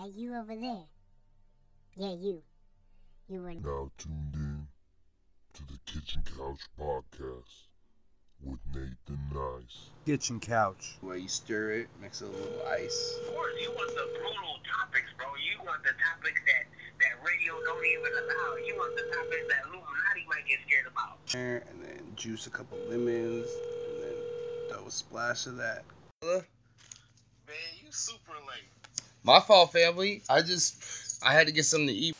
Hey, you over there. Yeah, you. You were Now tuned in to the Kitchen Couch Podcast with Nathan Nice. Kitchen couch. Where you stir it, mix a little ice. Of course, you want the brutal topics, bro. You want the topics that that radio don't even allow. You want the topics that Illuminati might get scared about. And then juice a couple lemons, and then throw a splash of that. Man, you super late. My fault, family. I just I had to get something to eat.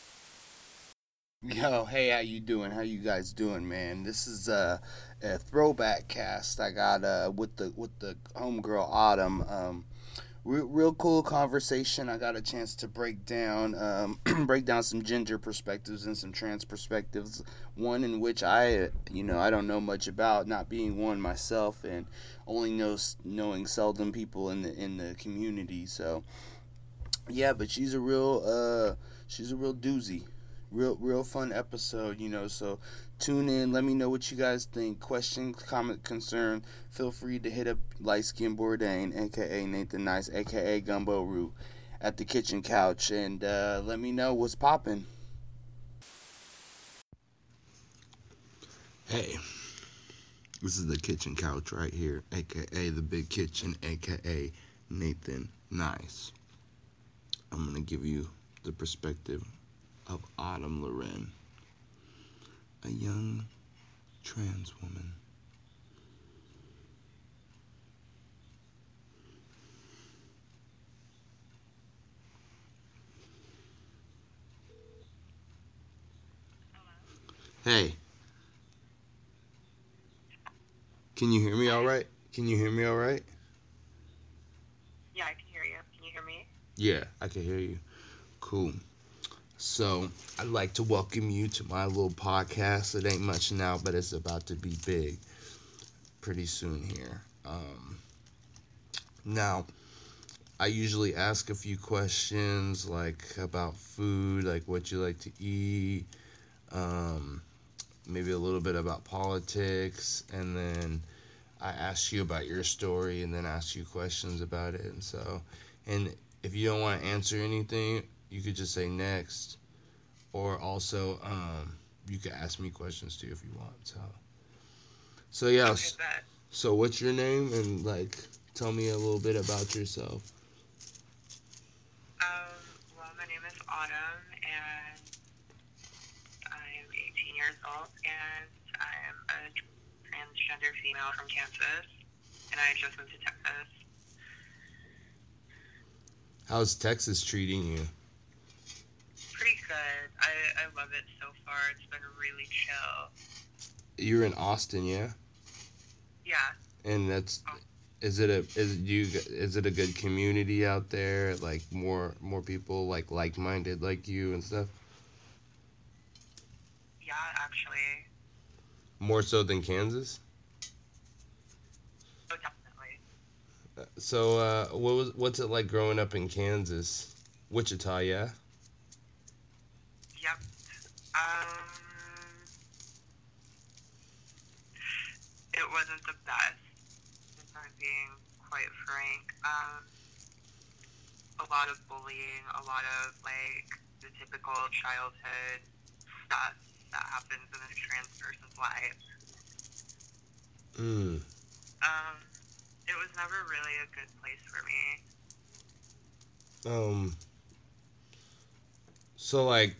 Yo, hey, how you doing? How you guys doing, man? This is uh, a throwback cast I got uh, with the with the homegirl Autumn. Um, real, real cool conversation. I got a chance to break down um, break down some gender perspectives and some trans perspectives. One in which I, you know, I don't know much about, not being one myself, and only knows knowing seldom people in the in the community. So, yeah, but she's a real uh, she's a real doozy. Real real fun episode you know so tune in. Let me know what you guys think. Question comment concern feel free to hit up light skin bourdain aka nathan nice aka gumbo root at the kitchen couch. And uh, let me know what's popping hey this is the kitchen couch right here aka the big kitchen aka nathan nice i'm gonna give you the perspective of Autumn Loren, a young trans woman. Hey. Can you hear me all right? Can you hear me all right? Yeah, I can hear you. Can you hear me? Yeah, I can hear you. Cool. So, I'd like to welcome you to my little podcast. It ain't much now, but it's about to be big pretty soon here. Um, now, I usually ask a few questions like about food, like what you like to eat, um, maybe a little bit about politics, and then I ask you about your story and then ask you questions about it. And so, and if you don't want to answer anything, you could just say next. Or also um, you could ask me questions too if you want so. So yeah Okay, so what's your name? And like tell me a little bit about yourself. Um, well, my name is Autumn, and I'm 18 years old, and I'm a transgender female from Kansas, and I just moved to Texas. How's texas treating you Pretty good. I, I love it so far. It's been really chill. you're in austin yeah Yeah. and that's is it a is it you is it a good community out there like more more people like like-minded like you and stuff Yeah, actually. more so than kansas Oh, definitely. So, uh, what was what's it like growing up in Kansas, Wichita? Yeah. Yep. Um, it wasn't the best, if I'm being quite frank. Um, a lot of bullying, a lot of like the typical childhood stuff that happens in a trans person's life. Mm. Um, it was never really a good place for me. Um. So like.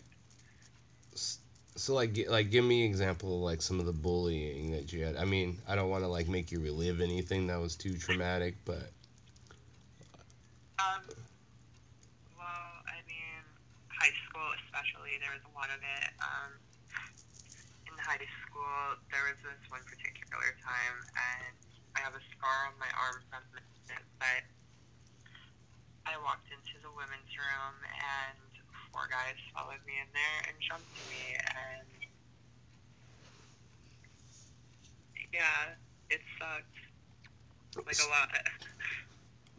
So like, like, give me an example of like some of the bullying that you had. I mean, I don't want to like make you relive anything that was too traumatic, but Um, well, I mean, high school especially, there was a lot of it. Um, in high school, there was this one particular time, and I have a scar on my arm from it, but I walked into the women's room, and four guys followed me in there and jumped me, and yeah, it sucked. Like a lot.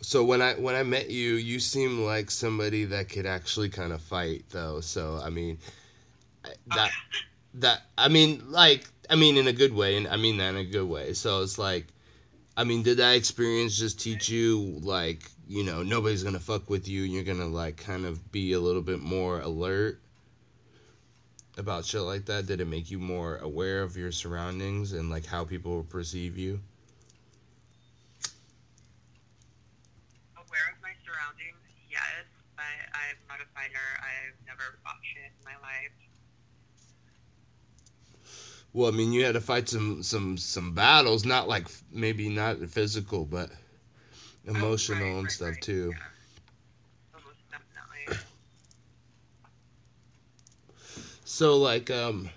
so when I when I met you, you seemed like somebody that could actually kind of fight, though. So I mean, oh, that that I mean, like I mean, in a good way, and I mean that in a good way. So it's like, I mean, did that experience just teach you like you know nobody's gonna fuck with you and you're gonna like kind of be a little bit more alert about shit like that? Did it make you more aware of your surroundings and like how people perceive you? Aware of my surroundings, yes, but I'm not a fighter. I've never fought shit in my life. Well, I mean, you had to fight some some some battles, not like maybe not physical, but emotional Oh, right, and right, stuff right, too. Yeah. So like um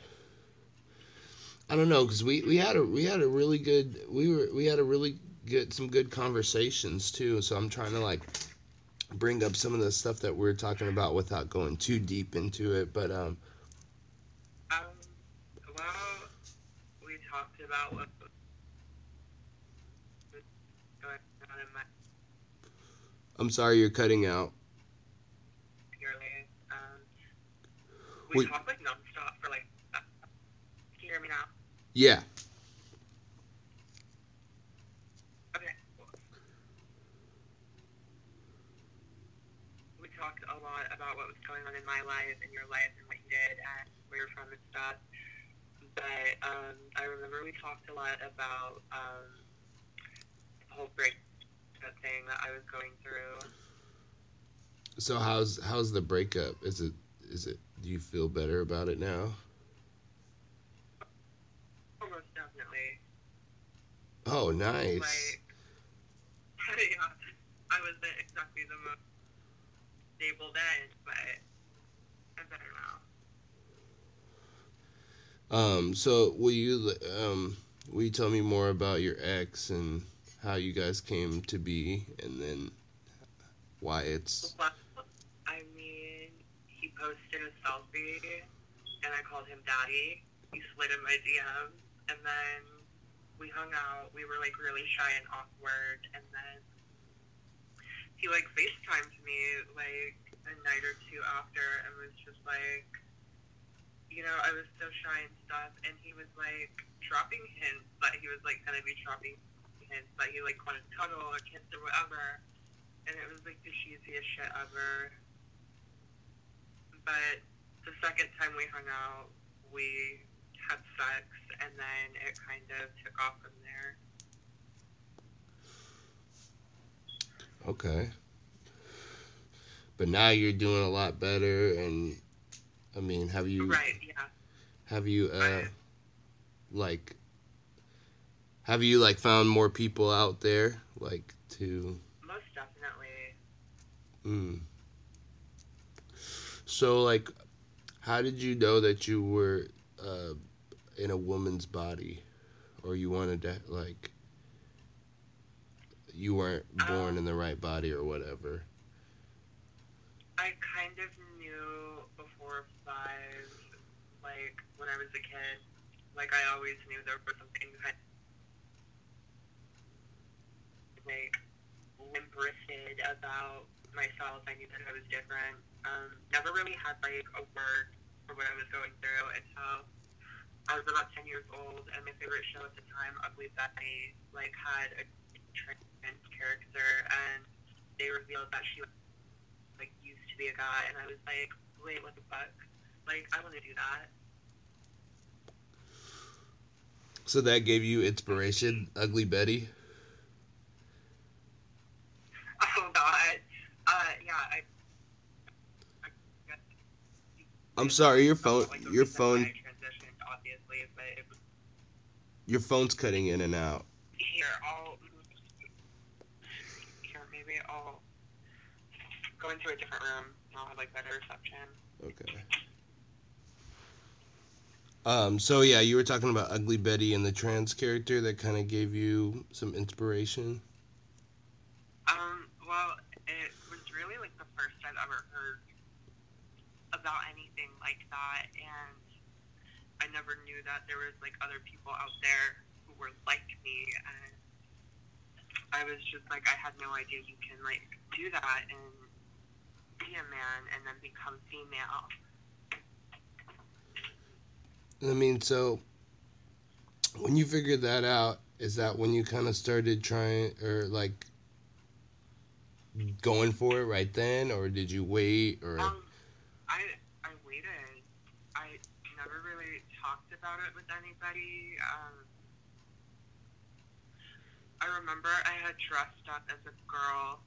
I don't know cuz we we had a we had a really good we were we had a really good some good conversations too. So I'm trying to like bring up some of the stuff that we are talking about without going too deep into it, but Um, well, we talked about what was going on in my I'm sorry you're cutting out. Um, we Wait. talked like nonstop for like. Uh, can you hear me now? Yeah. Okay. We talked a lot about what was going on in my life and your life and what you did and where you're from and stuff. But um, I remember we talked a lot about um, the whole breakup thing that I was going through. So how's how's the breakup? Is it is it do you feel better about it now? Almost definitely. Oh, nice. Like, yeah, I wasn't exactly the most stable then, but I'm better now. Um, so will you um will you tell me more about your ex and how you guys came to be and then why it's I mean, he posted a selfie, and I called him daddy. He slid in my DM, and then we hung out. We were like really shy and awkward, and then he like FaceTimed me like a night or two after, and was just like, you know, I was so shy and stuff, and he was like dropping hints, but he was like gonna be dropping hints, but he like wanted to cuddle or kiss or whatever and it was like the cheesiest shit ever. But the second time we hung out, we had sex, and then it kind of took off from there. okay. But now you're doing a lot better and I mean, have you Right? Yeah. have you uh I- like have you like found more people out there like to Most definitely. Mm. So, like, how did you know that you were uh, in a woman's body, or you wanted to like, you weren't born in the right body or whatever? I kind of knew before five, like when I was a kid. Like I always knew there was something kind of like limp-wristed about myself. I knew that I was different. Um, never really had like a word for what I was going through until I was about ten years old, and my favorite show at the time, Ugly Betty, like had a trans character, and they revealed that she like used to be a guy, and I was like, wait, what the fuck? Like, I want to do that. So that gave you inspiration, Ugly Betty. Oh God. Uh, yeah. I. I I'm sorry, your phone, Like, your phone, I transitioned, obviously, but it was your phone's cutting in and out. here. I'll. Here, maybe I'll go into a different room. And I'll have like better reception. Okay. Um. So yeah, you were talking about Ugly Betty and the trans character that kind of gave you some inspiration. Um, well, it was really like the first I've ever heard about anything like that, and I never knew that there was like other people out there who were like me, and I was just like, I had no idea you can like do that and be a man and then become female. I mean, so when you figured that out is that when you kind of started trying or like going for it right then, or did you wait or? Um, I I waited. I never really talked about it with anybody. Um, I remember I had dressed up as a girl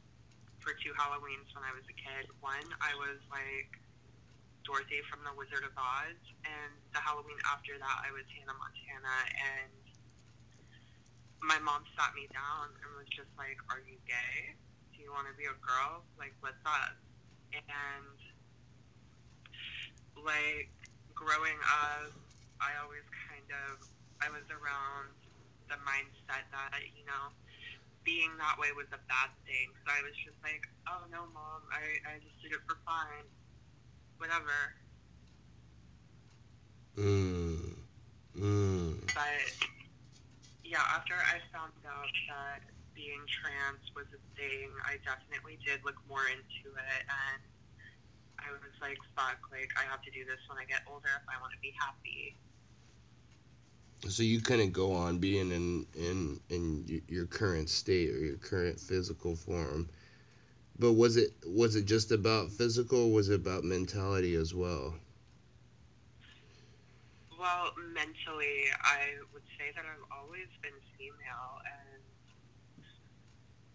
for two Halloweens when I was a kid. One, I was like Dorothy from The Wizard of Oz, and the Halloween after that, I was Hannah Montana, and my mom sat me down and was just like, "Are you gay? Do you want to be a girl? Like, what's up?" And like growing up, I always kind of I was around the mindset that you know being that way was a bad thing. So I was just like, "Oh no, mom, I I just did it for fun, whatever." Mm. Mm. But yeah, after I found out that being trans was a thing, I definitely did look more into it, and I was like, "Fuck! Like I have to do this when I get older if I want to be happy." So you couldn't go on being in in in your current state or your current physical form. But was it was it just about physical or was it about mentality as well? Well, mentally, I would say that I've always been female, and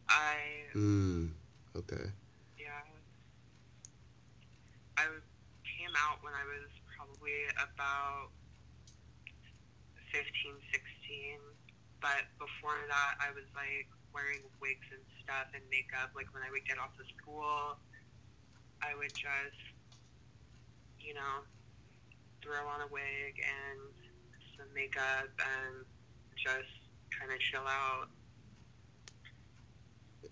I Mm. Okay. Yeah. I came out when I was probably about 15, 16. But before that, I was like wearing wigs and stuff and makeup. Like when I would get off of school, I would just, you know, throw on a wig and some makeup and just kind of chill out.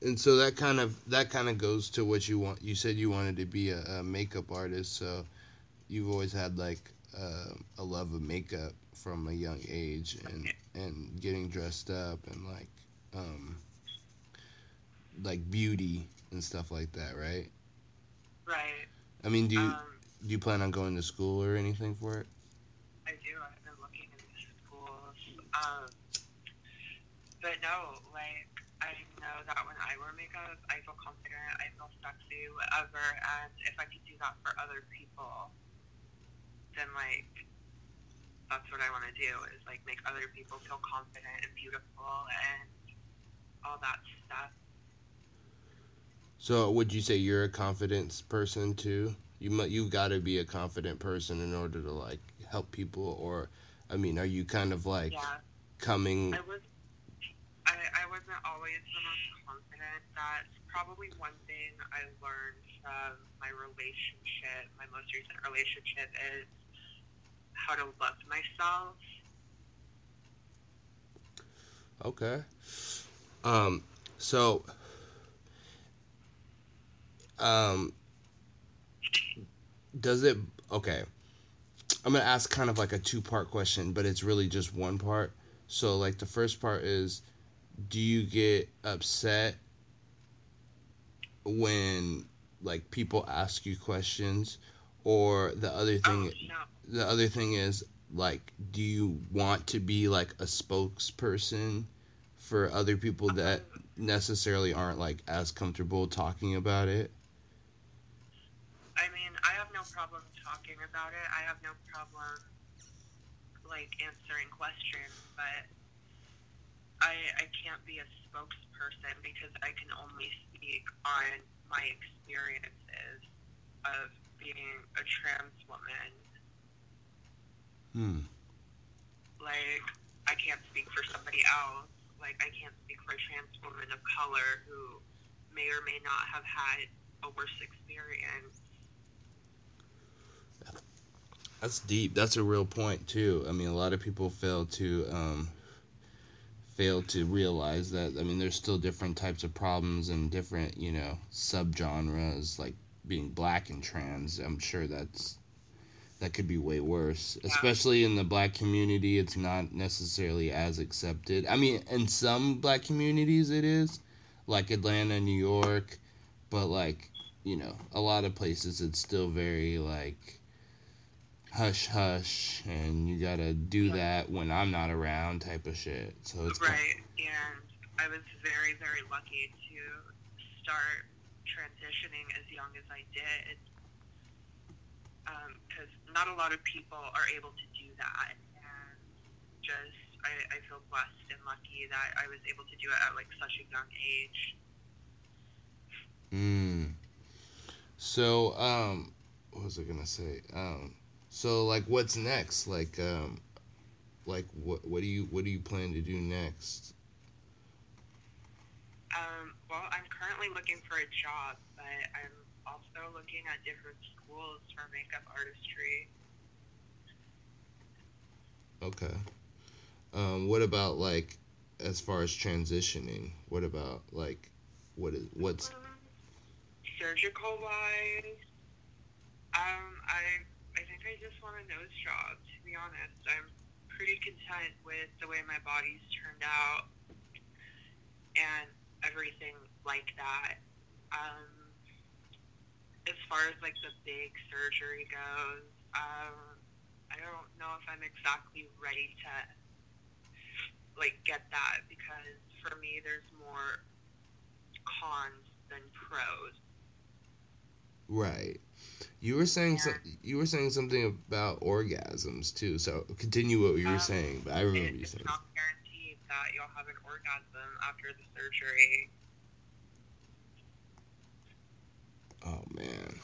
And so that kind of that kind of goes to what you want. You said you wanted to be a, a makeup artist, so you've always had like uh, a love of makeup from a young age, and and getting dressed up and like um, like beauty and stuff like that, right? Right. I mean, do you um, do you plan on going to school or anything for it? I do. I've been looking into schools. Um, but no, like, I know that when I wear makeup, I feel confident, I feel sexy, whatever. And if I could do that for other people, then, like, that's what I want to do is, like, make other people feel confident and beautiful and all that stuff. So would you say you're a confidence person too? You mu you got to be a confident person in order to like help people, or I mean, are you kind of like Yeah. coming? I was I, I wasn't always the most confident. That's probably one thing I learned from my relationship, my most recent relationship is how to love myself. Okay. Um. So. Um. Does it? Okay. I'm gonna ask kind of like a two part question, but it's really just one part. So like the first part is, do you get upset when like people ask you questions, or the other oh, thing? oh, no. the other thing is like do you want to be like a spokesperson for other people uh-huh. that necessarily aren't like as comfortable talking about it I mean, I have no problem talking about it. I have no problem like answering questions, but I I can't be a spokesperson because I can only speak on my experiences of being a trans woman. hmm Like I can't speak for somebody else. Like I can't speak for a trans woman of color who may or may not have had a worse experience. that's deep that's a real point too i mean a lot of people fail to um fail to realize that i mean there's still different types of problems and different you know subgenres like being black and trans i'm sure that's that could be way worse. Especially in the black community it's not necessarily as accepted. I mean in some black communities it is like atlanta new york but like you know a lot of places it's still very like hush hush and you gotta do that when I'm not around type of shit. So it's kind- right, and I was very, very lucky to start transitioning as young as I did. Because not a lot of people are able to do that. And just, I, I feel blessed and lucky that I was able to do it at like such a young age. Mm. So, um, what was I gonna say? Um, so like, what's next? Like, um, like what what do you what do you plan to do next? Um, well, I'm currently looking for a job, but I'm also looking at different schools for makeup artistry. Okay. Um, what about like, as far as transitioning? What about like, what is what's surgical wise, um, I I think I just want a nose job. To be honest, I'm pretty content with the way my body's turned out and everything like that. Um, as far as like the big surgery goes, um, I don't know if I'm exactly ready to like get that because for me there's more cons than pros. right? You were saying some, you were saying something about orgasms too. So continue what you were Um, saying. But I remember It, you it's saying. not guaranteed that you'll have an orgasm after the surgery. Oh man,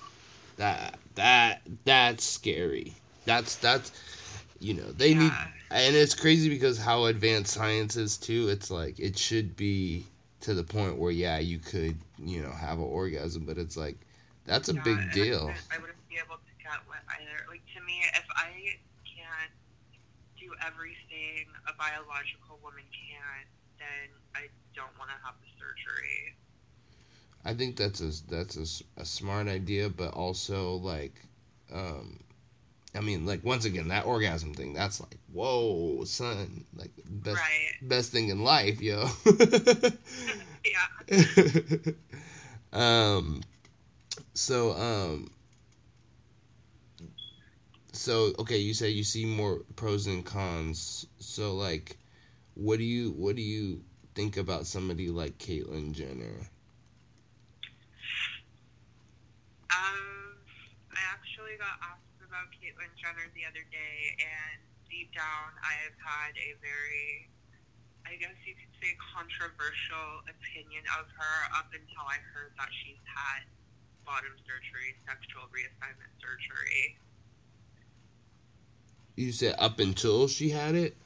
that that that's scary. That's that's you know they need and it's crazy because how advanced science is too. It's like it should be to the point where yeah you could you know have an orgasm, but it's like that's a Yeah, big deal. I wouldn't be able to get wet either. Like to me, if I everything a biological woman can, then I don't want to have the surgery. I think that's a that's a, a smart idea, but also like, um, I mean, like once again, that orgasm thing. That's like, whoa, son, like best Right. best thing in life, yo. Yeah. um, so um, so okay, you say you see more pros and cons. So like, what do you what do you think about somebody like Caitlyn Jenner? Um, I actually got asked about Caitlyn Jenner the other day, and deep down, I have had a very, I guess you could say, controversial opinion of her up until I heard that she's had bottom surgery, sexual reassignment surgery. You said up until she had it.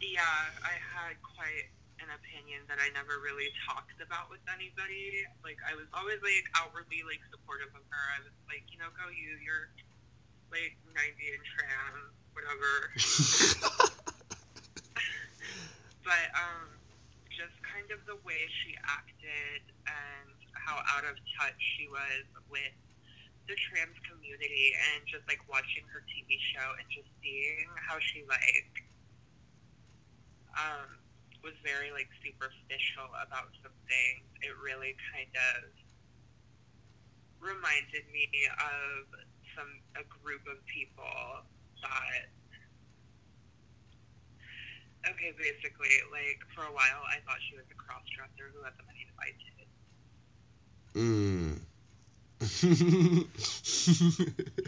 Yeah, I had quite an opinion that I never really talked about with anybody. Like, I was always, like, outwardly, like, supportive of her. I was like, you know, go you, you're, like, 90 and trans, whatever. but, um, just kind of the way she acted and how out of touch she was with the trans community and just, like, watching her TV show and just seeing how she, like, um, was very like superficial about some things. It really kind of reminded me of some a group of people that okay, basically, like for a while I thought she was a cross dresser who had the money to buy tits. Mm.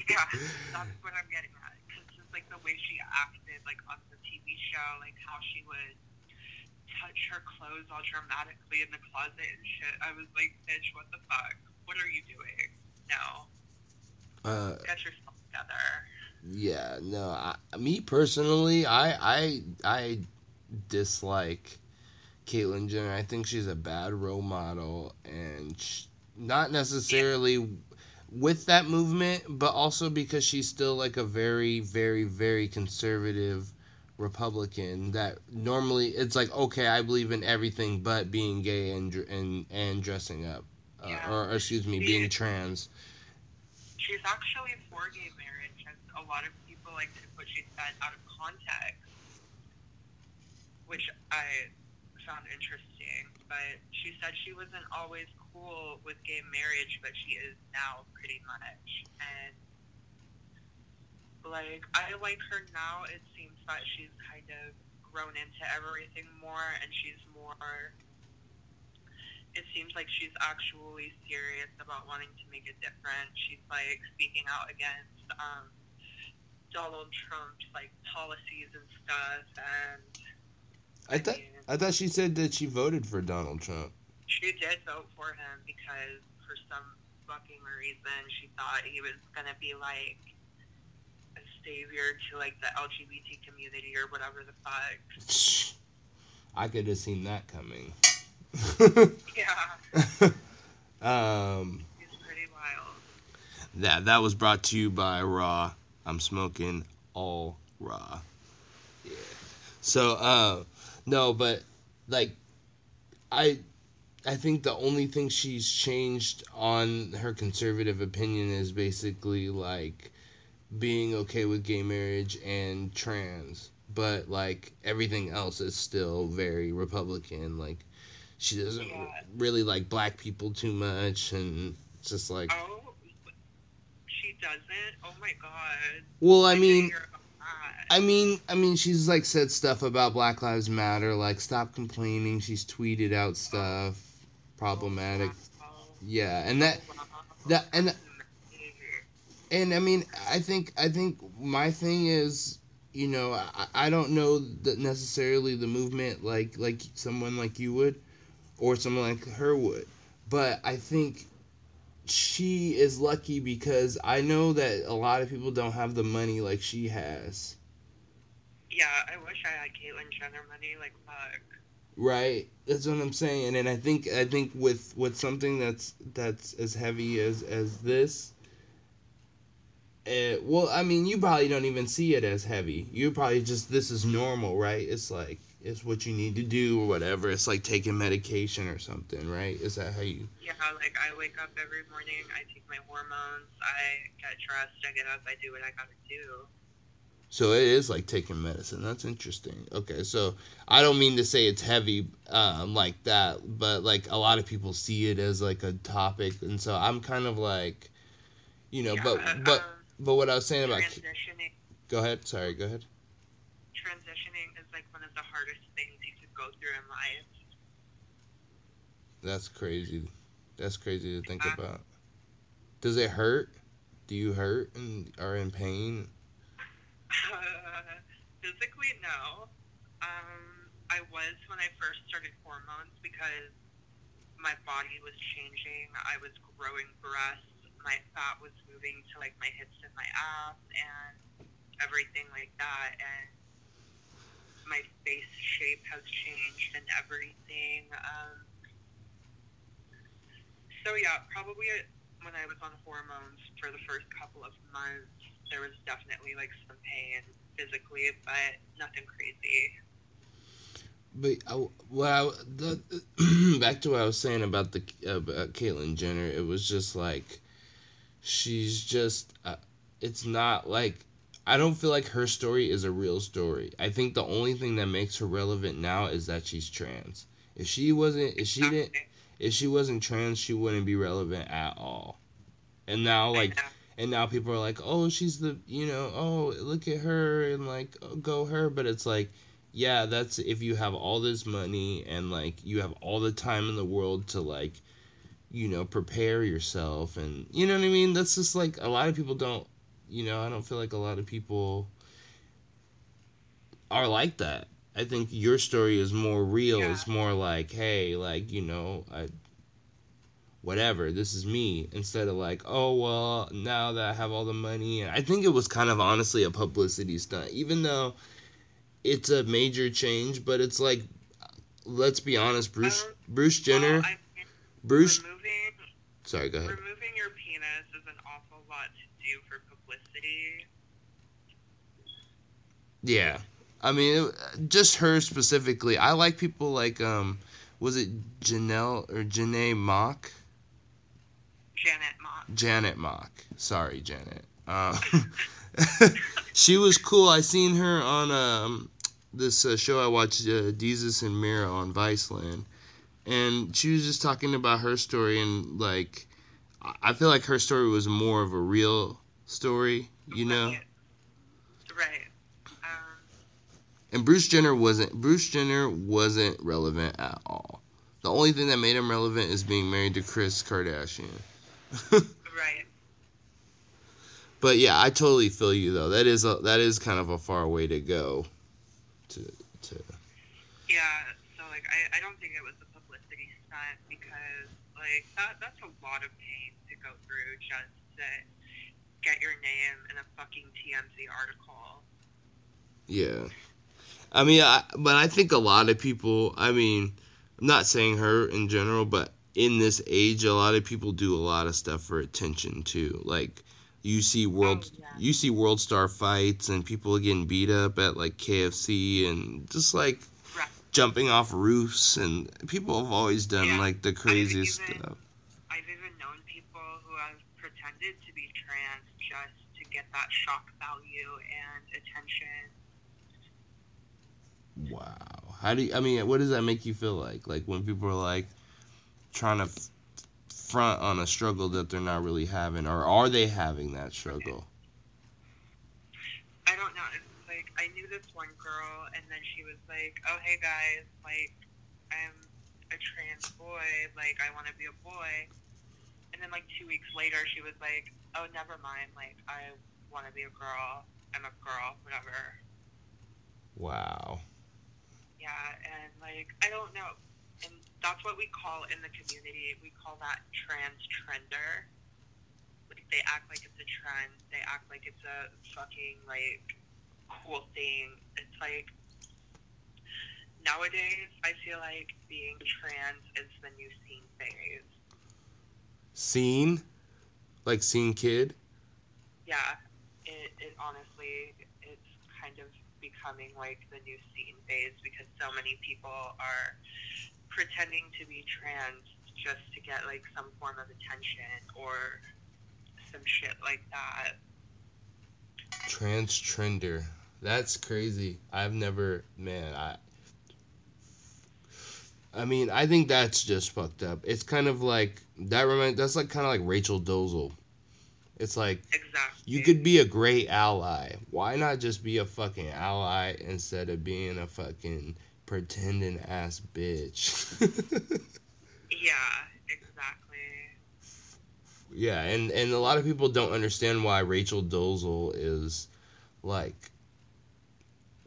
Yeah, that's what I'm getting at. It's just like the way she acted, like on the TV show, like how she would touch her clothes all dramatically in the closet and shit. I was like, bitch, what the fuck? What are you doing? No, uh, get yourself together. yeah, no. I, me personally, I I I dislike Caitlyn Jenner. I think she's a bad role model, and sh- not necessarily with that movement, but also because she's still like a very, very, very conservative Republican. That normally it's like, okay, I believe in everything but being gay and and and dressing up, uh, Yeah. or, or excuse me, being trans. She's actually for gay marriage, and a lot of people like to put she said out of context, which I found interesting. But she said she wasn't always with gay marriage, but she is now pretty much. And like I like her now. It seems that she's kind of grown into everything more, and she's more. It seems like she's actually serious about wanting to make a difference. She's like speaking out against um, Donald Trump's like policies and stuff, and I thought mean, I thought she said that she voted for Donald Trump. She did vote for him because for some fucking reason she thought he was gonna be like a savior to like the LGBT community or whatever the fuck. I could have seen that coming. Yeah, um, he's pretty wild. that that was brought to you by Raw. I'm smoking all raw. Yeah. So uh no, but like I I think the only thing she's changed on her conservative opinion is basically like being okay with gay marriage and trans. But like everything else is still very Republican. Like she doesn't Yeah. really like black people too much and it's just like Oh, she doesn't. Oh my god. well I didn't mean hear about that. I mean, I mean, she's like said stuff about Black Lives Matter, like stop complaining. She's tweeted out stuff problematic. Yeah, and that that and and I mean, I think I think my thing is, you know, I, I don't know that necessarily the movement like like someone like you would, or someone like her would, but I think she is lucky because I know that a lot of people don't have the money like she has. Yeah, I wish I had Caitlyn Jenner money. Like, fuck. Right. That's what I'm saying. And I think I think with with something that's that's as heavy as as this uh, well, I mean, you probably don't even see it as heavy. You probably just this is normal, right? It's like it's what you need to do or whatever. It's like taking medication or something, right? Is that how you? Yeah, like I wake up every morning, I take my hormones, I get dressed, I get up, I do what I gotta do. So it is like taking medicine. That's interesting. Okay, so I don't mean to say it's heavy um, like that, but like a lot of people see it as like a topic, and so I'm kind of like, you know, but Yeah, but um, but what I was saying about transitioning, go ahead. Sorry, go ahead. transitioning is like one of the hardest things you could go through in life. That's crazy. That's crazy to think Uh, about. Does it hurt? Do you hurt and are in pain? Physically, no. Um, I was when I first started hormones because my body was changing. I was growing breasts. My fat was moving to like my hips and my ass and everything like that. And my face shape has changed and everything. Um, so yeah, probably when I was on hormones for the first couple of months, there was definitely like some pain physically, but nothing crazy. But I, what I, the, back to what I was saying about the about Caitlyn Jenner, it was just like she's just uh, it's not like I don't feel like her story is a real story. I think the only thing that makes her relevant now is that she's trans. If she wasn't, if she didn't, if she wasn't trans, she wouldn't be relevant at all. And now, like, and now people are like, oh, she's the, you know, oh, look at her and like, oh, go her. But it's like, yeah, that's if you have all this money and like you have all the time in the world to like, you know, prepare yourself and you know what I mean. That's just like a lot of people don't, you know, I don't feel like a lot of people are like that. I think your story is more real. Yeah. It's more like, hey, like you know, I whatever this is me instead of like oh well now that i have all the money and i think it was kind of honestly a publicity stunt even though it's a major change but it's like let's be honest bruce Um, bruce jenner Well, bruce removing sorry go ahead. removing your penis is an awful lot to do for publicity. yeah. I mean it, just her specifically i like people like um was it janelle or janae mock Janet Mock. Janet Mock. Sorry, Janet. Uh, she was cool. I seen her on um, this uh, show I watched, uh, Desus and Mero on Viceland, and she was just talking about her story and like, I- feel like her story was more of a real story, you know. Right. And Bruce Jenner wasn't Bruce Jenner wasn't relevant at all. The only thing that made him relevant is being married to Kris Kardashian. Right. But yeah, I totally feel you though. That is a that is kind of a far way to go. To to Yeah, so like I, I don't think it was a publicity stunt because like that that's a lot of pain to go through just to get your name in a fucking TMZ article. yeah. I mean, I, but I think a lot of people. I mean, I'm not saying her in general, but in this age, a lot of people do a lot of stuff for attention too. Like you see world, Oh, yeah. you see world star fights and people getting beat up at like KFC and just like Right. jumping off roofs and people have always done Yeah. like the craziest even- stuff. I've even known people who have pretended to be trans just to get that shock value and attention. Wow. How do you, I mean, what does that make you feel like? Like when people are like trying to f- front on a struggle that they're not really having, or are they having that struggle? I don't know. It's like I knew this one girl, and then she was like, "Oh, hey guys, like I'm a trans boy. Like I want to be a boy." And then like two weeks later, she was like, "Oh, never mind. Like I want to be a girl. I'm a girl. Whatever." Wow. Yeah, and like I don't know, and that's what we call in the community. We call that trans trender. Like they act like it's a trend. They act like it's a fucking like cool thing. It's like nowadays I feel like being trans is the new scene phase. Scene? Like scene kid? Yeah, it, it honestly it's kind of becoming like the new scene phase because so many people are pretending to be trans just to get like some form of attention or some shit like that. Trans trender. That's crazy. I've never, man, I. I mean, I think that's just fucked up. It's kind of like that. Remind that's like kind of like Rachel Dolezal. It's like Exactly. You could be a great ally. Why not just be a fucking ally instead of being a fucking pretending ass bitch? Yeah, exactly. yeah, and and a lot of people don't understand why Rachel Dolezal is like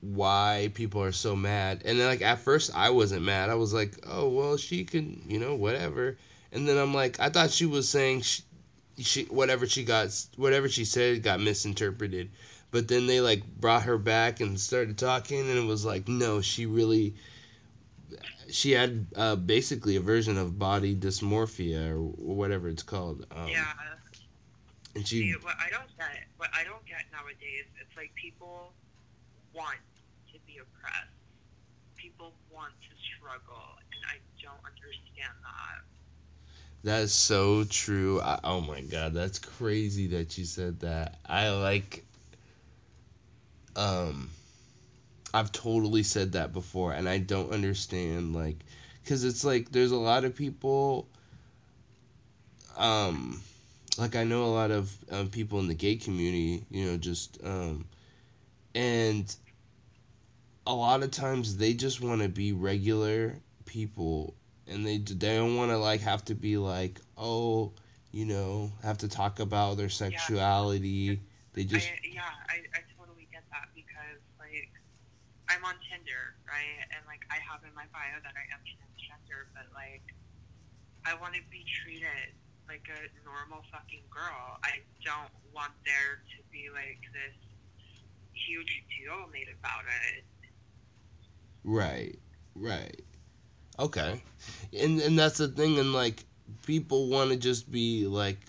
why people are so mad. And then like at first I wasn't mad. I was like, "Oh, well, she can, you know, whatever." And then I'm like, I thought she was saying she, she whatever she got whatever she said got misinterpreted. But then they like brought her back and started talking and it was like, "No, she really she had uh, basically a version of body dysmorphia or whatever it's called. Um, yeah. And See, what I don't get, what I don't get nowadays, it's like people want to be oppressed. People want to struggle, and I don't understand that. That is so true. I, oh my god, that's crazy that you said that. I like um I've totally said that before and I don't understand like cuz it's like there's a lot of people um like I know a lot of um, people in the gay community, you know, just um and a lot of times they just want to be regular people and they they don't want to like have to be like oh you know have to talk about their sexuality. They just I, yeah, I, I totally get that because like I'm on Tinder, right? And like I have in my bio that I am transgender, but like I want to be treated like a normal fucking girl. I don't want there to be like this huge deal made about it. right right okay and and that's the thing and like people want to just be like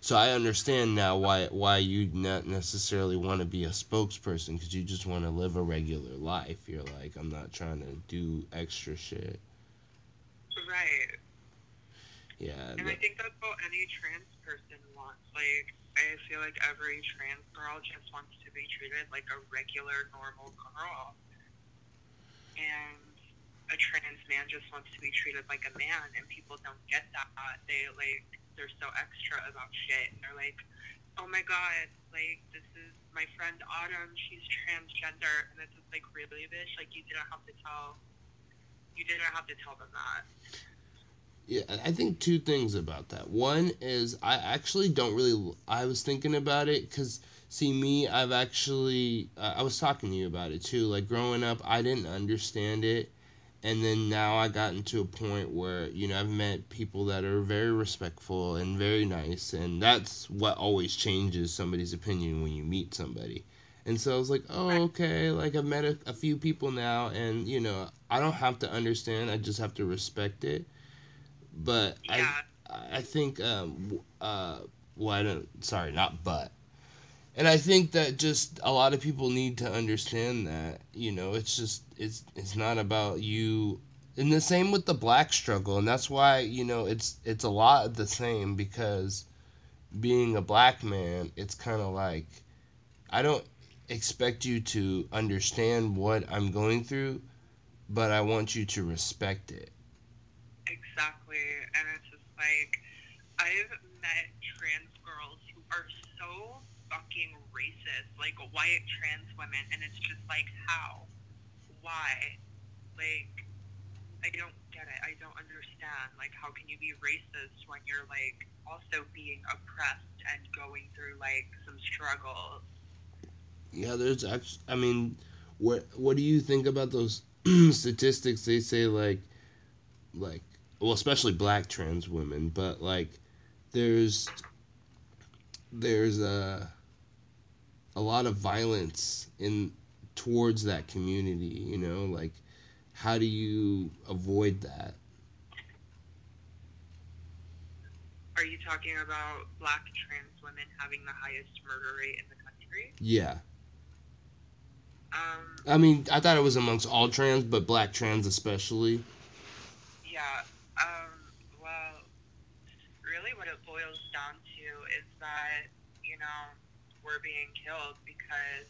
so I understand now why why you not necessarily want to be a spokesperson because you just want to live a regular life. You're like, I'm not trying to do extra shit. Right. Yeah, And I think that's what any trans person wants. Like, I feel like every trans girl just wants to be treated like a regular, normal girl. And a trans man just wants to be treated like a man, and people don't get that. They, like, they're so extra about shit, and they're like, "Oh my god, like this is my friend Autumn. She's transgender," and it's just like, really, bitch? Like you didn't have to tell. You didn't have to tell them that. Yeah, I think two things about that. One is I actually don't really. I was thinking about it because see me, I've actually. Uh, I was talking to you about it too. Like growing up, I didn't understand it, and then now I gotten to a point where you know I've met people that are very respectful and very nice, and that's what always changes somebody's opinion when you meet somebody. And so I was like, oh, okay. Like I've met a, a few people now, and you know I don't have to understand. I just have to respect it but Yeah. I I think um uh well I don't sorry not but and I think that just a lot of people need to understand that you know it's just it's it's not about you. And the same with the black struggle and that's why you know it's it's a lot the same because being a black man it's kind of like I don't expect you to understand what I'm going through but I want you to respect it. Exactly, and it's just like I've met trans girls who are so fucking racist, like white trans women, and it's just like how, why, like I don't get it. I don't understand. Like, how can you be racist when you're like also being oppressed and going through like some struggles? Yeah, there's actually. I mean, what what do you think about those statistics? They say like, like, well, especially black trans women, but like, there's there's a a lot of violence in towards that community. You know, like, how do you avoid that? Are you talking about black trans women having the highest murder rate in the country? Yeah, Um, I mean, I thought it was amongst all trans, but black trans especially. Yeah. Um, well, really what it boils down to is that, you know, we're being killed because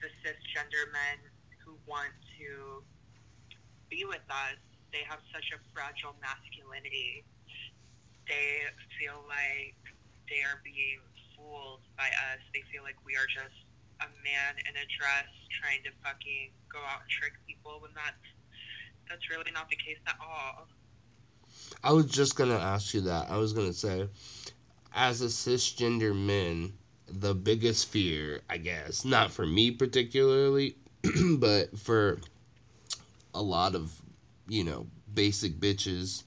the cisgender men who want to be with us, they have such a fragile masculinity. They feel like they are being fooled by us. They feel like we are just a man in a dress trying to fucking go out and trick people when that's that's really not the case at all. I was just gonna ask you that. I was gonna say, as a cisgender man, the biggest fear, I guess, not for me particularly, but for a lot of, you know, basic bitches,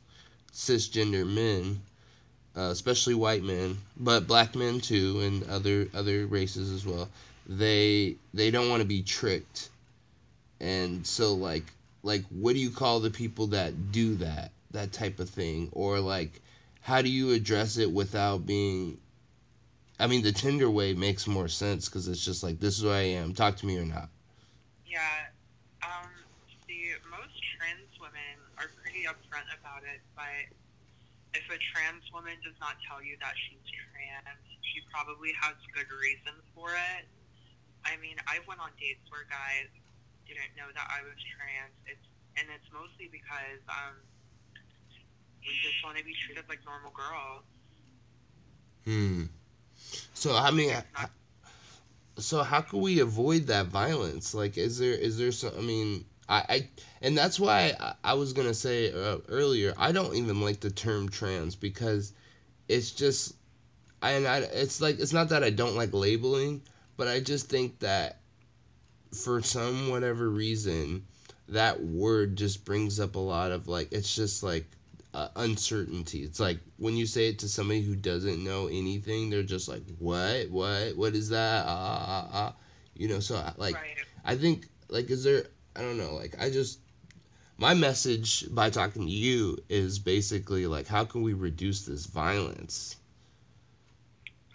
cisgender men, uh, especially white men, but black men too, and other other races as well. They they don't want to be tricked, and so like like what do you call the people that do that that type of thing or like how do you address it without being i mean the tinder way makes more sense because it's just like this is who i am talk to me or not Yeah. Um, see, most trans women are pretty upfront about it, but if a trans woman does not tell you that she's trans, she probably has good reason for it. I mean, I went on dates where guys didn't know that I was trans. It's and it's mostly because um, we just want to be treated like normal girls. hmm so i mean so how can we avoid that violence? Like is there is there some i mean i, I and that's why I, I was gonna say uh, earlier i don't even like the term trans because it's just I, and I it's like it's not that i don't like labeling but i just think that for some whatever reason that word just brings up a lot of like it's just like uh, uncertainty. It's like when you say it to somebody who doesn't know anything they're just like what? What? What is that? Ah ah ah you know so I- like right. I think like is there I don't know like I just my message by talking to you is basically like how can we reduce this violence?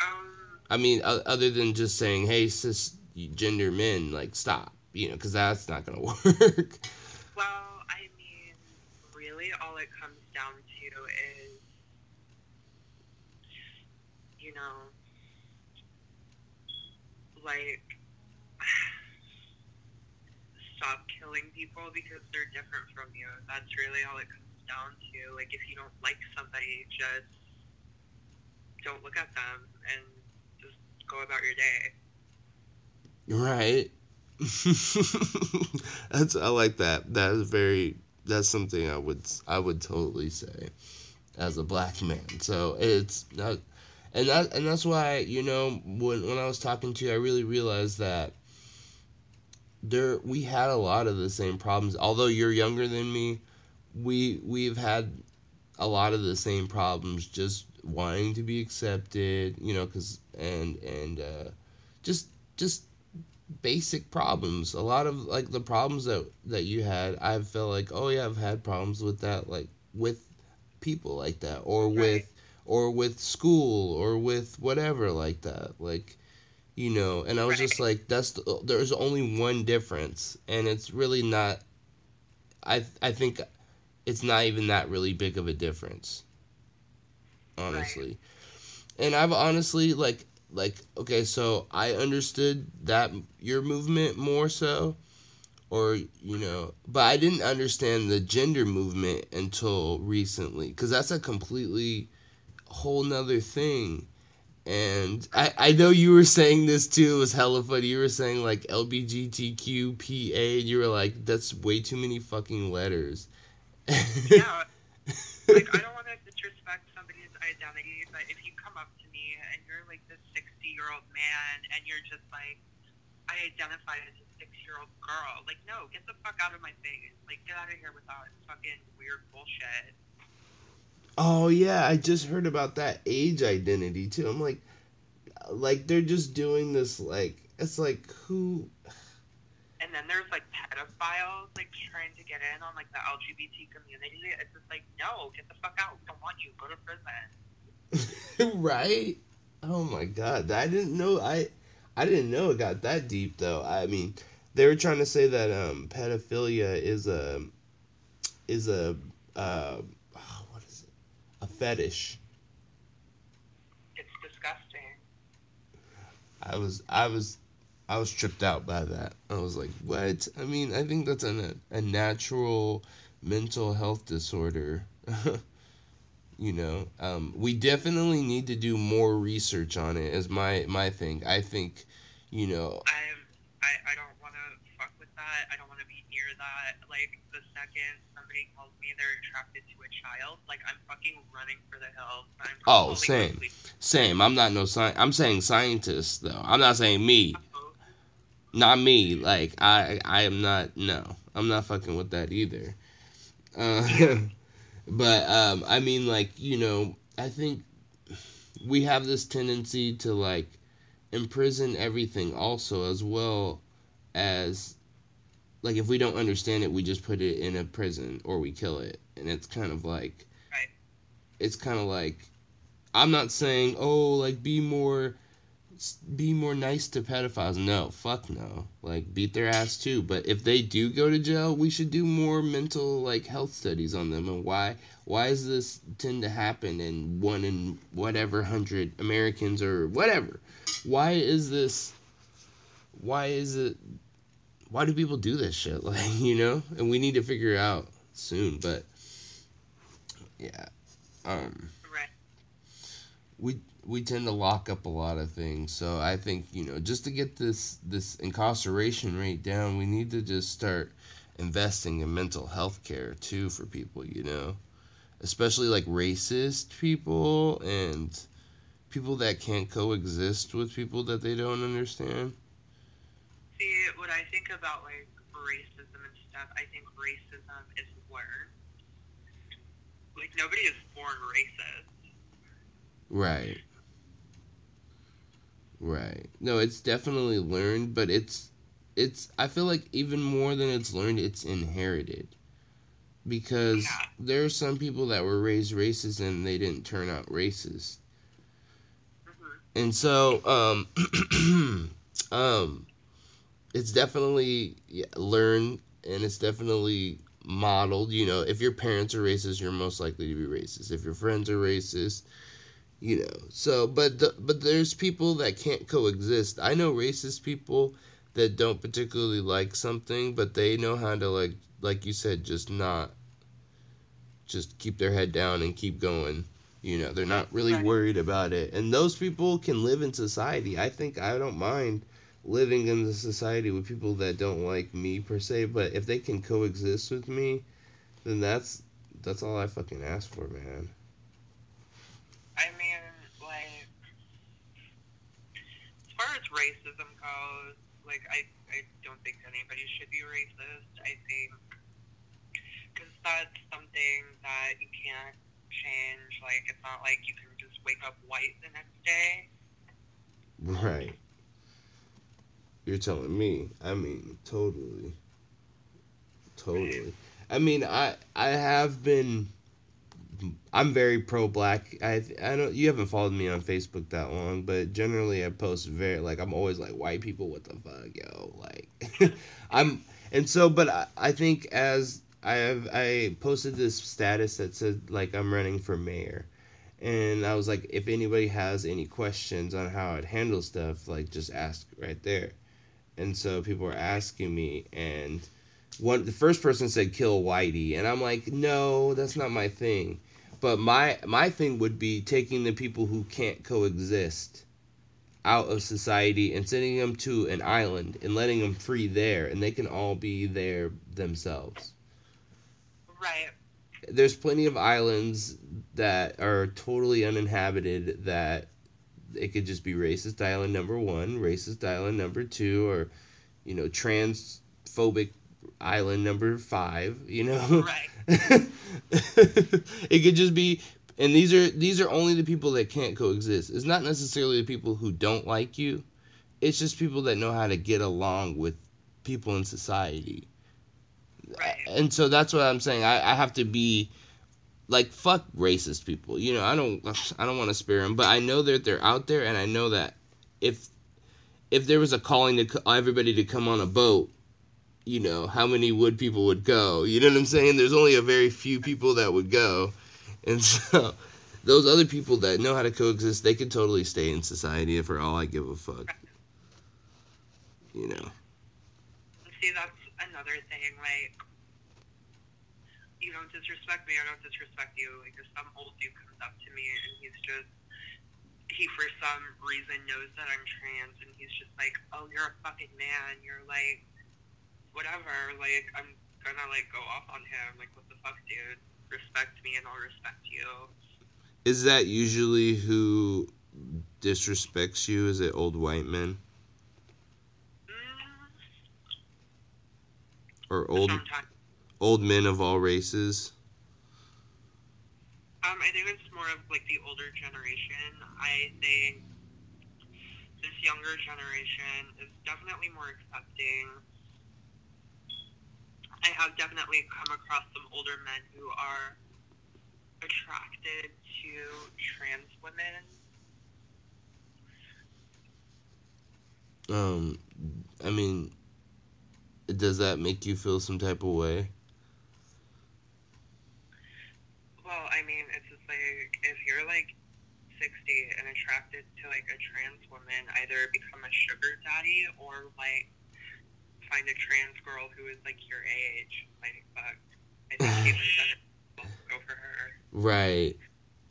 Um, I mean other than just saying hey cisgender men like stop you know because that's not gonna work. Well, I mean, really, all it comes down to is, you know, like, stop killing people because they're different from you. That's really all it comes down to. Like, if you don't like somebody, just don't look at them and just go about your day. Right. that's I like that. That is very that's something I would I would totally say as a black man. So it's not and that and that's why, you know, when when I was talking to you, I really realized that there we had a lot of the same problems. Although you're younger than me, we we've had a lot of the same problems just wanting to be accepted, you know, cuz and and uh just just basic problems. A lot of like the problems that that you had, I felt like, oh yeah, I've had problems with that, like with people like that, or Right. with or with school, or with whatever like that, like you know. And I was just like, that's the, there's only one difference, and it's really not. I I think it's not even that really big of a difference, honestly. And I've honestly like like okay so i understood that your movement more so or you know but i didn't understand the gender movement until recently because that's a completely whole nother thing. And I, I know you were saying this too it was hella funny. You were saying like lbgtqpa and you were like that's way too many fucking letters. Yeah. like I don't want to disrespect somebody's identity, but if you come up to like this 60 year old man and you're just like, I identify as a six year old girl, like no, get the fuck out of my face. Like get out of here with all this fucking weird bullshit. Oh yeah, I just heard about that age identity too. I'm like, like they're just doing this like it's like who? And then there's like pedophiles like trying to get in on like the LGBT community. It's just like no, get the fuck out. We don't want you. Go to prison. right? Oh my god, I didn't know. I I didn't know it got that deep though. I mean, they were trying to say that um pedophilia is a is a uh oh, what is it? A fetish. It's disgusting. I was I was I was tripped out by that. I was like, what? I mean, I think that's a a natural mental health disorder. you know, um, we definitely need to do more research on it. Is my my thing. I think, you know, I'm, I, I don't want to fuck with that. I don't want to be near that. Like, the second somebody tells me they're attracted to a child, like, I'm fucking running for the hills. Oh, same. same. I'm not no sci. I'm saying scientists though. I'm not saying me. Oh, Not me. Like I I am not. No, I'm not fucking with that either. Uh, but um, I mean, like you know, I think we have this tendency to like imprison everything also as well as like if we don't understand it we just put it in a prison or we kill it and it's kind of like Right. it's kind of like i'm not saying oh like be more be more nice to pedophiles? No fuck no. Like beat their ass too. But if they do go to jail we should do more mental like health studies on them. And why why does this tend to happen in one in whatever hundred americans or whatever? Why is this why is it why do people do this shit? Like you know? And we need to figure it out soon but yeah um. Right. we we tend to lock up a lot of things so i think you know just to get this this incarceration rate down we need to just start investing in mental health care too for people you know especially like racist people and people that can't coexist with people that they don't understand See, what I think about, like, racism and stuff, I think racism is learned. Like, nobody is born racist. Right. Right. No, it's definitely learned, but it's it's I feel like even more than it's learned, it's inherited. Because Yeah. there are some people that were raised racist and they didn't turn out racist. hmm And so um um it's definitely yeah, learned and it's definitely modeled, you know, if your parents are racist, you're most likely to be racist. If your friends are racist, you know so but the, but there's people that can't coexist i know racist people that don't particularly like something but they know how to like like you said just not just keep their head down and keep going You know, they're not really worried about it. And those people can live in society. I think I don't mind living in the society with people that don't like me per se, but if they can coexist with me, then that's that's all I fucking ask for, man. I mean, like, as far as racism goes, like, I, I don't think anybody should be racist. I think, because that's something that you can't change. Like, it's not like you can just wake up white the next day. Right. You're telling me. I mean, totally. Totally. I mean, I I have been I'm very pro black. I I don't you haven't followed me on Facebook that long, but generally I post very like I'm always like white people what the fuck, yo. Like I'm and so but I, I think as I have I posted this status that said like I'm running for mayor and I was like, if anybody has any questions on how I'd handle stuff, like just ask right there. And so people were asking me, and one the first person said kill Whitey, and I'm like, no, that's not my thing. But my my thing would be taking the people who can't coexist out of society and sending them to an island and letting them free there, and they can all be there themselves Right. there's plenty of islands that are totally uninhabited that it could just be racist island number one, racist island number two, or you know, transphobic island number five, you know? Right. it could just be and these are these are only the people that can't coexist. It's not necessarily the people who don't like you. It's just people that know how to get along with people in society Right. and so that's what I'm saying. I, I have to be like fuck racist people. You know, I don't I don't want to spare them, but I know that they're out there, and I know that if if there was a calling to everybody to come on a boat, you know, how many would people would go? You know what I'm saying? There's only a very few people that would go, and so those other people that know how to coexist, they could totally stay in society for all I give a fuck. You know. See, that's another thing. Like, you don't disrespect me, I don't disrespect you. Like, if some old dude comes up to me and he's just, he for some reason knows that I'm trans and he's just like, oh, you're a fucking man. You're like, whatever. Like, I'm gonna, like, go off on him. Like, what the fuck, dude? Respect me and I'll respect you. Is that usually who disrespects you? Is it old white men Mm, or old sometimes. old men of all races? Um, I think it's more of like the older generation. I think this younger generation is definitely more accepting. I have definitely come across some older men who are attracted to trans women. Um, I mean, does that make you feel some type of way? Well, I mean, it's just like if you're like 60 and attracted to like a trans woman, either become a sugar daddy or like find a trans girl who is like your age. Like, fuck. I think Caitlyn Jenner will go for her. Right.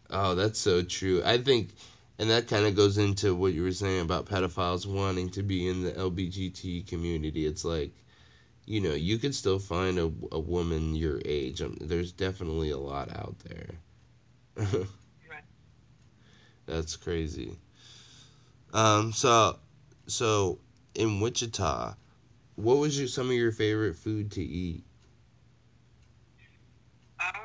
Oh, that's so true. I think, and that kind of goes into what you were saying about pedophiles wanting to be in the LBGT community. It's like, you know, you could still find a, a woman your age. Um, there's definitely a lot out there. Right. That's crazy. Um. So, so in Wichita, what was your some of your favorite food to eat? Um,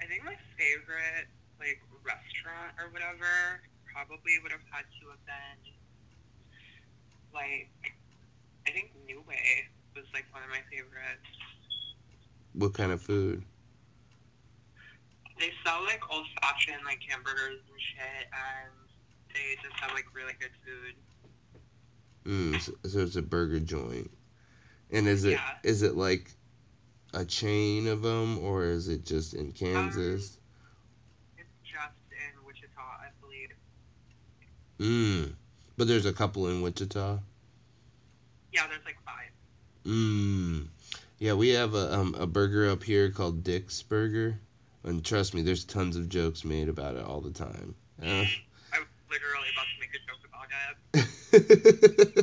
I think my favorite like restaurant or whatever probably would have had to have been like I think NuWay was like one of my favorites. What kind of food? They sell like old fashioned like hamburgers and shit, and they just have like really good food. Mm, so, so it's a burger joint. And is it is Yeah. it like a chain of them or is it just in Kansas? It's just in Wichita, I believe. Mm. But there's a couple in Wichita. Yeah, there's like five. Mm. Yeah, we have a um, a burger up here called Dick's Burger. And trust me, there's tons of jokes made about it all the time. Uh, I'm literally about to make a joke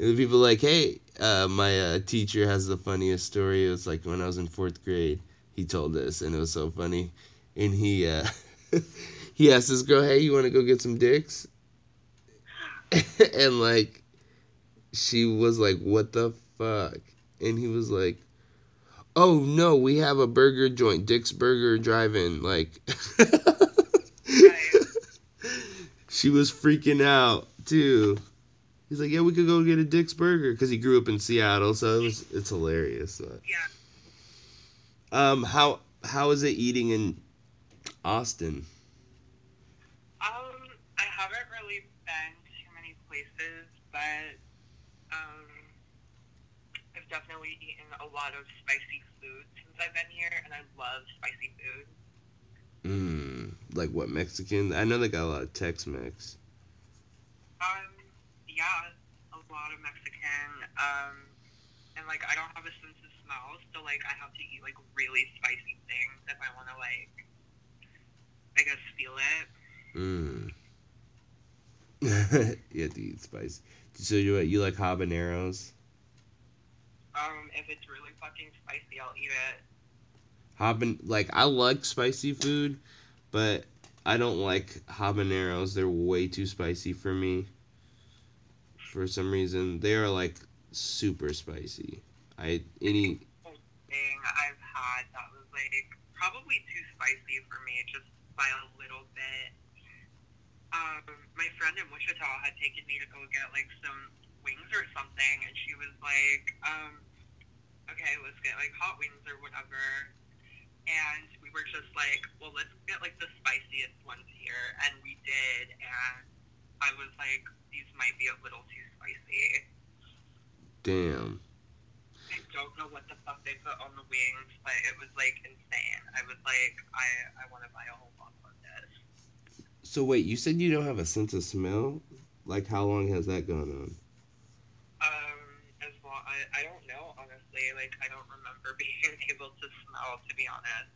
about people like, hey, uh, my uh, teacher has the funniest story. It was like when I was in fourth grade, he told this, and it was so funny. And he uh, he asked this girl, hey, you want to go get some dicks? and like, she was like, what the fuck? And he was like, oh no, we have a burger joint, Dick's Burger Drive-In. Like, she was freaking out too. He's like, yeah, we could go get a Dick's Burger because he grew up in Seattle, so it was it's hilarious. Yeah. um, how how is it eating in Austin? Um, I haven't really been to many places, but um, I've definitely eaten a lot of spicy food since I've been here, and I love spicy food. Mm, like what Mexican? I know they got a lot of Tex-Mex. Um, yeah, a lot of Mexican. Um, and like I don't have a sense of smell, so like I have to eat like really spicy things if I want to like, I guess feel it. Mm. you have to eat spicy. So you you like habaneros? Um, if it's really fucking spicy, I'll eat it. Haban like I like spicy food, but I don't like habaneros. They're way too spicy for me. For some reason, they are like super spicy. I any thing I've had that was like probably too spicy for me, just by a little bit. Um, my friend in Wichita had taken me to go get like some wings or something, and she was like, um, "Okay, let's get like hot wings or whatever." And we were just like, "Well, let's get like the spiciest ones here," and we did. And I was like, "These might be a little too spicy." damn. I don't know what the fuck they put on the wings, but it was like insane. I was like, I I want to buy a whole box of this. So wait, you said you don't have a sense of smell? Like how long has that gone on? I I don't know honestly. Like I don't remember being able to smell. To be honest.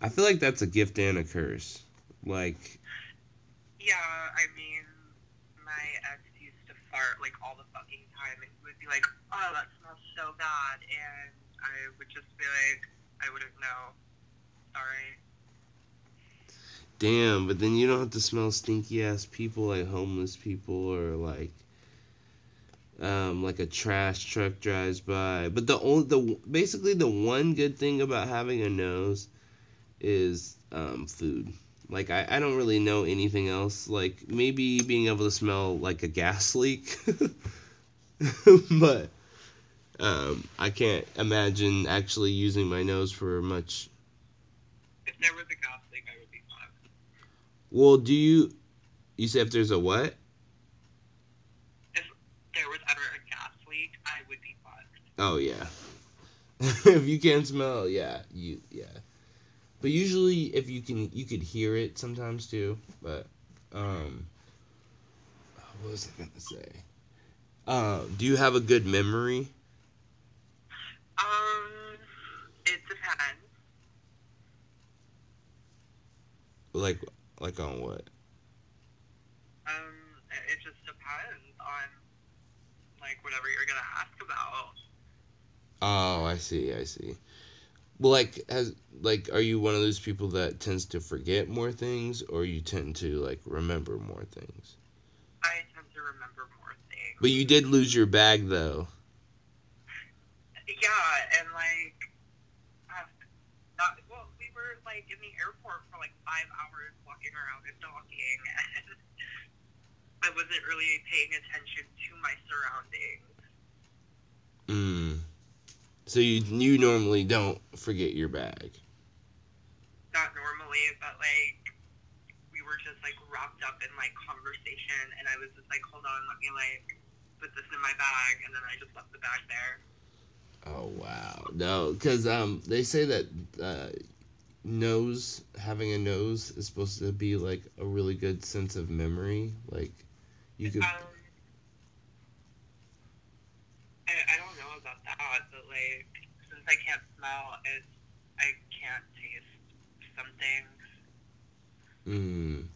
I feel like that's a gift and a curse. Like Yeah, I mean, my ex used to fart like all the fucking time, and he would be like, "Oh, that smells so bad," and I would just be like, "I wouldn't know. Sorry." damn, but then you don't have to smell stinky ass people like homeless people or like um like a trash truck drives by. But the only the basically the one good thing about having a nose is um food. Like I, I don't really know anything else. Like maybe being able to smell like a gas leak. but um I can't imagine actually using my nose for much If there was a gas leak, I would be fine. Well, do you you say if there's a what? If there was ever a gas leak, I would be fucked. Oh yeah. if you can't smell, yeah, you yeah. But usually if you can you could hear it sometimes too, but um what was I gonna say? Um, do you have a good memory? Um, it depends. Like like on what? Um, it, it just depends on like whatever you're gonna ask about. Oh, I see, I see. Well, like, has like, are you one of those people that tends to forget more things, or you tend to like remember more things? I tend to remember more things. But you did lose your bag, though. Yeah, and like, uh, not, well, we were like in the airport for like five hours walking around and talking, and I wasn't really paying attention to my surroundings. Mm. So you you normally don't forget your bag. Not normally, but like, we were just like wrapped up in like conversation, and I was just like, hold on, let me like put this in my bag, and then I just left the bag there. Oh wow, no, because um they say that uh, nose having a nose is supposed to be like a really good sense of memory. Like you could. Um, I, I don't know about that, like, since I can't smell, it, I can't taste some things. Mm.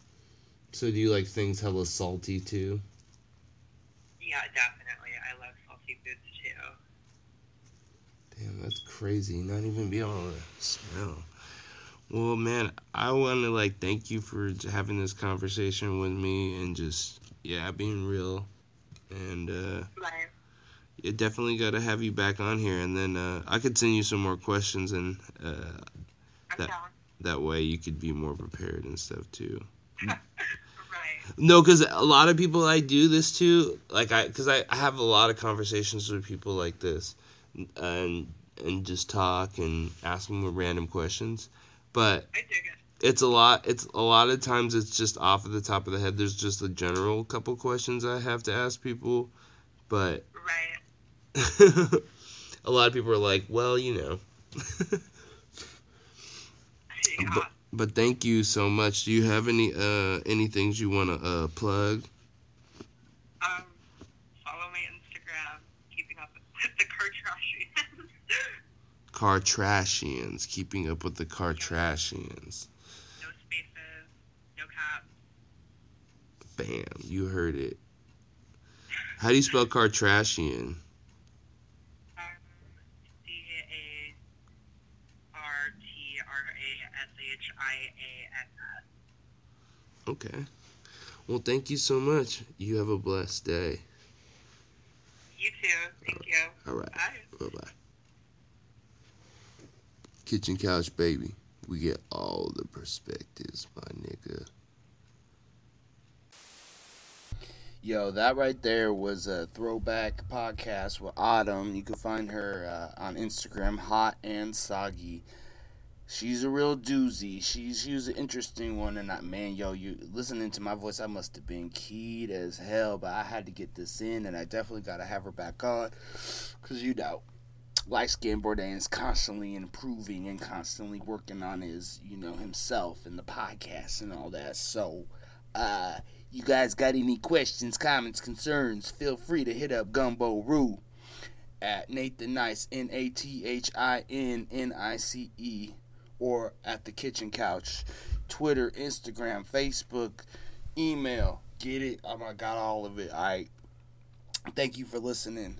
So do you like things hella salty too? Yeah, definitely. I love salty foods too. Damn, that's crazy. Not even be able to smell. Well, man, I want to like thank you for having this conversation with me and just yeah, being real. And uh. You definitely got to have you back on here and then uh I could send you some more questions and uh That- that way you could be more prepared and stuff too. Right. No, because a lot of people I do this to, like I, because I, I have a lot of conversations with people like this, and and just talk and ask them random questions, but I dig it. it's a lot. It's a lot of times it's just off of the top of the head. There's just a general couple questions I have to ask people, but Right. a lot of people are like, well, you know. Yeah. But, but thank you so much. Do you have any uh any things you want to uh plug? Um, follow my Instagram, keeping up with the car trashians. Car Trashians, keeping up with the Car Trashians. no spaces, no caps. Bam, you heard it. How do you spell Car Trashian? Um, C A R T R A S H I A N S. Okay. Well, thank you so much. You have a blessed day. You too. Thank you. All right. Bye. Bye bye. Kitchen Couch Baby. We get all the perspectives, my nigga. Yo, that right there was a throwback podcast with Autumn. You can find her uh, on Instagram, hot and soggy. She's a real doozy. She's she was an interesting one, and I, man, yo, you listening to my voice, I must have been keyed as hell, but I had to get this in, and I definitely got to have her back on, cause you know, light skin Bourdain is constantly improving and constantly working on his, you know, himself and the podcast and all that. So, uh, you guys got any questions, comments, concerns, feel free to hit up Gumbo Roo at Nathin Nice, N A T H I N N I C E, or at the kitchen couch. Twitter, Instagram, Facebook, email. Get it? Oh, I got all of it. All right. Thank you for listening.